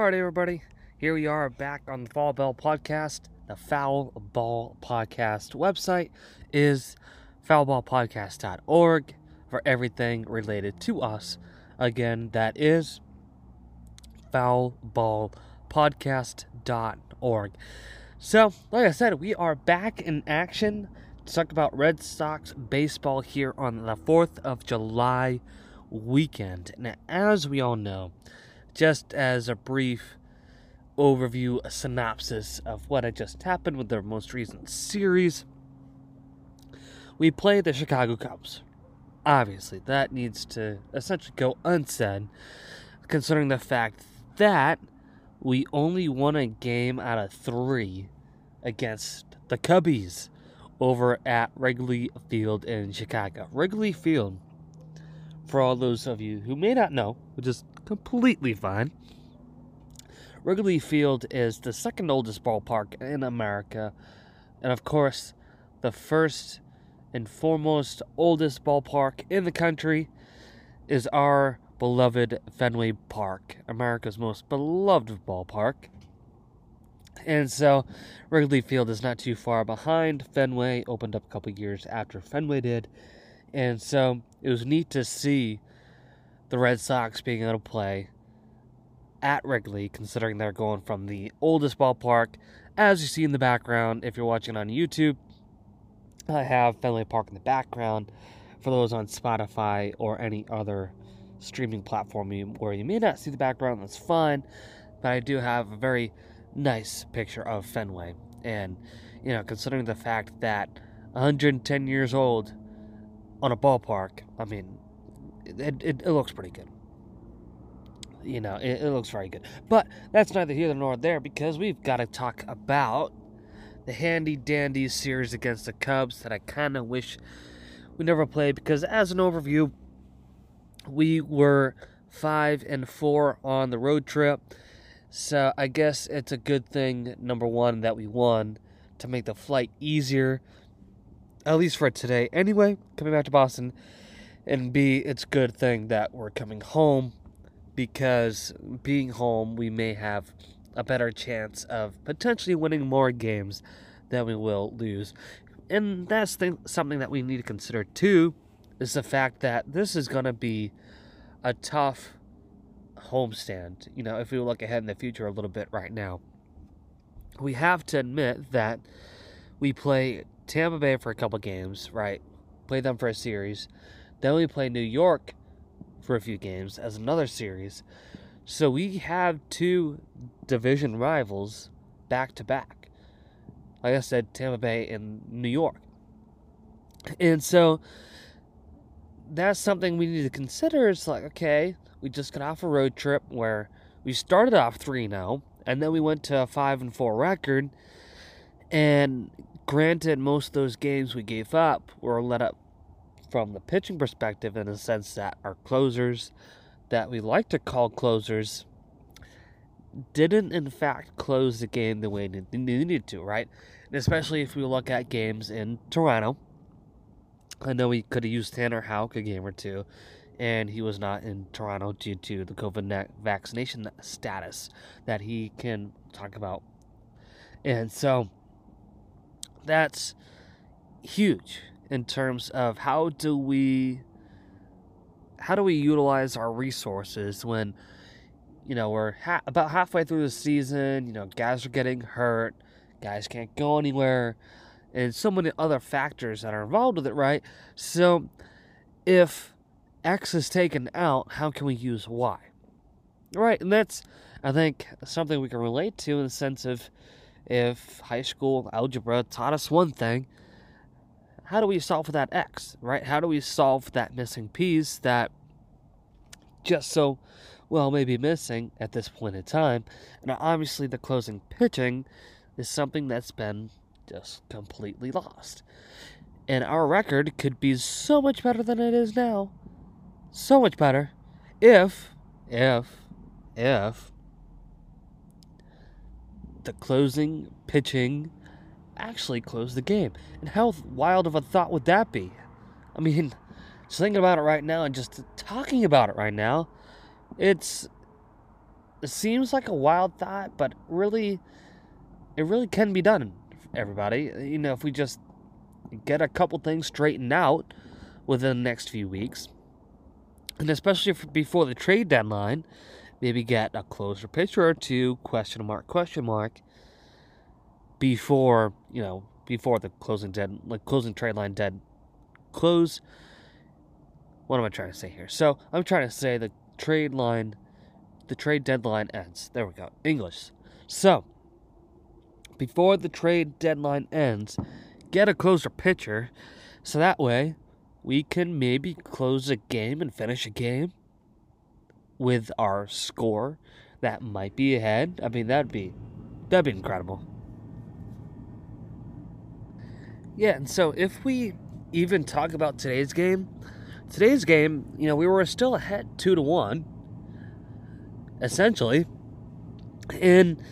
All right, everybody. Here we are back on the Foul Ball Podcast. The Foul Ball Podcast website is foulballpodcast.org for everything related to us. Again, that is foulballpodcast.org. So, like I said, we are back in action to talk about Red Sox baseball here on the 4th of July weekend. Now, as we all know, just as a brief overview, a synopsis of what had just happened with their most recent series, we played the Chicago Cubs. Obviously, that needs to essentially go unsaid, considering the fact that we only won a game out of three against the Cubbies over at Wrigley Field in Chicago. Wrigley Field, for all those of you who may not know, which is completely fine. Wrigley Field is the second oldest ballpark in America, and of course, the first and foremost oldest ballpark in the country is our beloved Fenway Park, America's most beloved ballpark. And so, Wrigley Field is not too far behind. Fenway opened up a couple years after Fenway did. And so, it was neat to see the Red Sox being able to play at Wrigley, considering they're going from the oldest ballpark. As you see in the background, if you're watching on YouTube, I have Fenway Park in the background. For those on Spotify or any other streaming platform where you may not see the background, that's fine. But I do have a very nice picture of Fenway. And, you know, considering the fact that 110 years old on a ballpark, I mean, it, it, it looks pretty good. You know, it, it looks very good. But that's neither here nor there because we've got to talk about the handy dandy series against the Cubs that I kind of wish we never played because, as an overview, we were five and four on the road trip. So I guess it's a good thing, number one, that we won to make the flight easier, at least for today. Anyway, coming back to Boston, and B, it's good thing that we're coming home because being home, we may have a better chance of potentially winning more games than we will lose. And that's th- something that we need to consider too is the fact that this is going to be a tough homestand. You know, if we look ahead in the future a little bit right now, we have to admit that we play Tampa Bay for a couple games, right? Play them for a series. Then we play New York for a few games as another series. So we have two division rivals back to back. Like I said, Tampa Bay and New York. And so that's something we need to consider. It's like, okay, we just got off a road trip where we started off 3 0, and then we went to a 5 and 4 record. And granted, most of those games we gave up were let up from the pitching perspective in the sense that our closers that we like to call closers didn't in fact close the game the way they needed to, right? And especially if we look at games in Toronto. I know we could have used Tanner Houck a game or two, and he was not in Toronto due to the COVID vaccination status that he can talk about. And so that's huge in terms of how do we how do we utilize our resources when you know we're ha- about halfway through the season you know guys are getting hurt guys can't go anywhere and so many other factors that are involved with it right? So if x is taken out how can we use y? Right and that's i think something we can relate to in the sense of if high school algebra taught us one thing how do we solve for that X, right? How do we solve that missing piece that just so well may be missing at this point in time? And obviously, the closing pitching is something that's been just completely lost. And our record could be so much better than it is now. So much better if, if, if the closing pitching actually close the game. And how wild of a thought would that be? I mean, just thinking about it right now and just talking about it right now, it's it seems like a wild thought, but really, it really can be done, everybody. You know, if we just get a couple things straightened out within the next few weeks, and especially before the trade deadline, maybe get a closer picture or two, question mark, question mark, before, you know, before the closing dead, like closing trade line dead, close. What am I trying to say here? So I'm trying to say the trade line, the trade deadline ends. There we go. English. So before the trade deadline ends, get a closer picture so that way we can maybe close a game and finish a game with our score that might be ahead. I mean, that'd be that'd be incredible. Yeah, and so if we even talk about today's game, today's game, you know, we were still ahead 2 to 1 essentially. And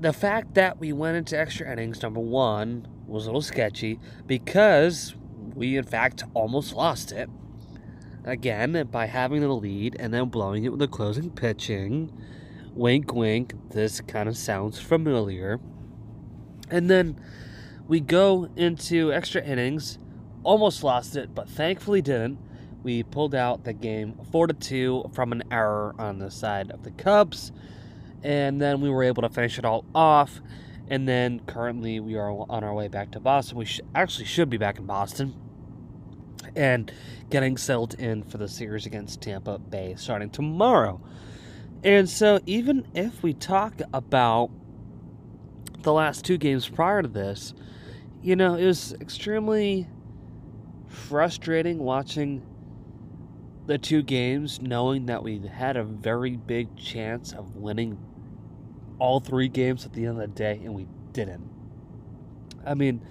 the fact that we went into extra innings number 1 was a little sketchy because we in fact almost lost it again by having the lead and then blowing it with the closing pitching. Wink, wink. This kind of sounds familiar. And then we go into extra innings, almost lost it, but thankfully didn't. We pulled out the game four to two from an error on the side of the Cubs, and then we were able to finish it all off. And then currently we are on our way back to Boston. We sh- actually should be back in Boston and getting settled in for the series against Tampa Bay starting tomorrow. And so, even if we talk about the last two games prior to this, you know, it was extremely frustrating watching the two games, knowing that we had a very big chance of winning all three games at the end of the day, and we didn't. I mean,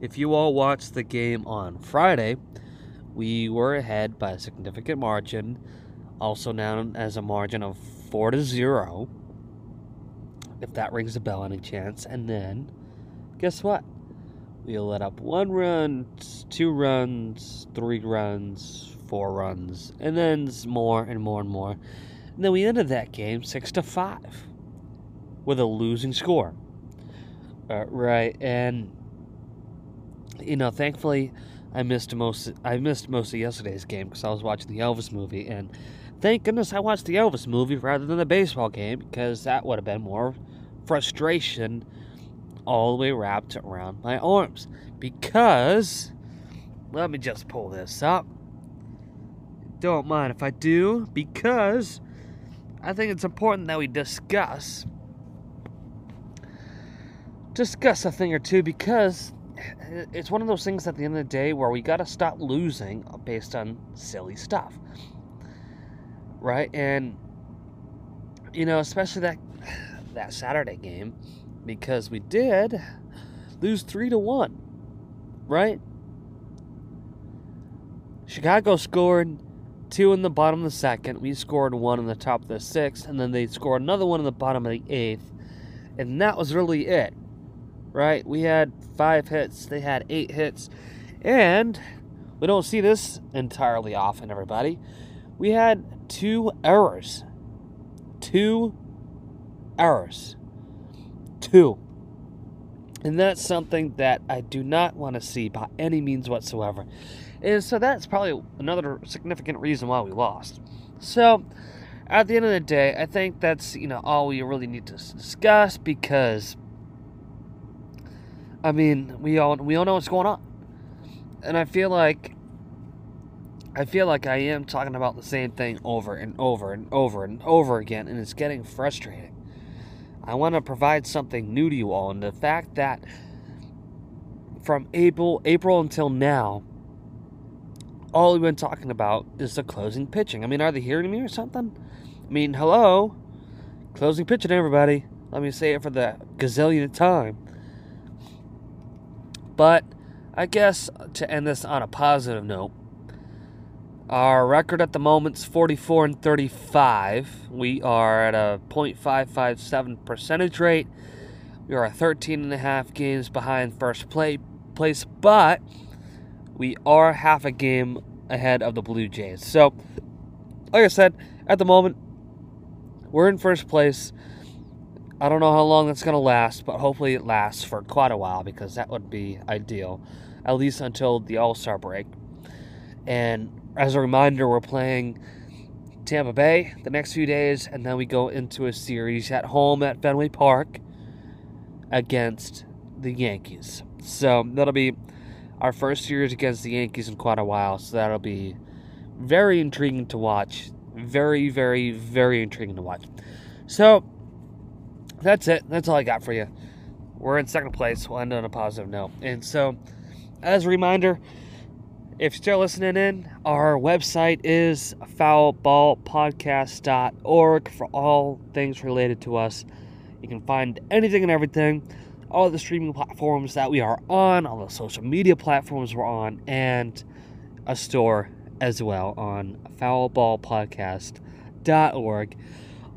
if you all watched the game on Friday, we were ahead by a significant margin, also known as a margin of 4 to 0, if that rings a bell any chance. And then, guess what? We let up one run, two runs, three runs, four runs, and then more and more and more. And then we ended that game 6 to 5 with a losing score. Uh, right, and you know, thankfully, I missed most. I missed most of yesterday's game because I was watching the Elvis movie, and thank goodness I watched the Elvis movie rather than the baseball game because that would have been more frustration all the way wrapped around my arms. Because let me just pull this up. Don't mind if I do, because I think it's important that we discuss discuss a thing or two because Uh, it's one of those things at the end of the day where we got to stop losing based on silly stuff. Right? And you know, especially that that Saturday game because we did lose 3 to 1. Right? Chicago scored two in the bottom of the second. We scored one in the top of the sixth, and then they scored another one in the bottom of the eighth. And that was really it right? We had five hits, they had eight hits, and we don't see this entirely often, everybody. We had two errors. Two errors. Two. And that's something that I do not want to see by any means whatsoever. And so that's probably another significant reason why we lost. So, at the end of the day, I think that's, you know, all we really need to discuss because I mean, we all we all know what's going on, and I feel like I feel like I am talking about the same thing over and over and over and over again, and it's getting frustrating. I want to provide something new to you all, and the fact that from April April until now, all we've been talking about is the closing pitching. I mean, are they hearing me or something? I mean, hello, closing pitching, everybody. Let me say it for the gazillionth time. But I guess to end this on a positive note, our record at the moment is 44 and 35. We are at a .557 percentage rate. We are 13 and a half games behind first play, place, but we are half a game ahead of the Blue Jays. So, like I said, at the moment, we're in first place. I don't know how long that's going to last, but hopefully it lasts for quite a while because that would be ideal, at least until the All Star break. And as a reminder, we're playing Tampa Bay the next few days, and then we go into a series at home at Fenway Park against the Yankees. So that'll be our first series against the Yankees in quite a while. So that'll be very intriguing to watch. Very, very, very intriguing to watch. So that's it. That's all I got for you. We're in second place. We'll end on a positive note. And so, as a reminder, if you're still listening in, our website is foulballpodcast.org for all things related to us. You can find anything and everything, all the streaming platforms that we are on, all the social media platforms we're on, and a store as well on foulballpodcast.org.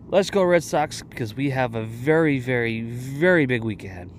Let's go Red Sox because we have a very, very, very big week ahead.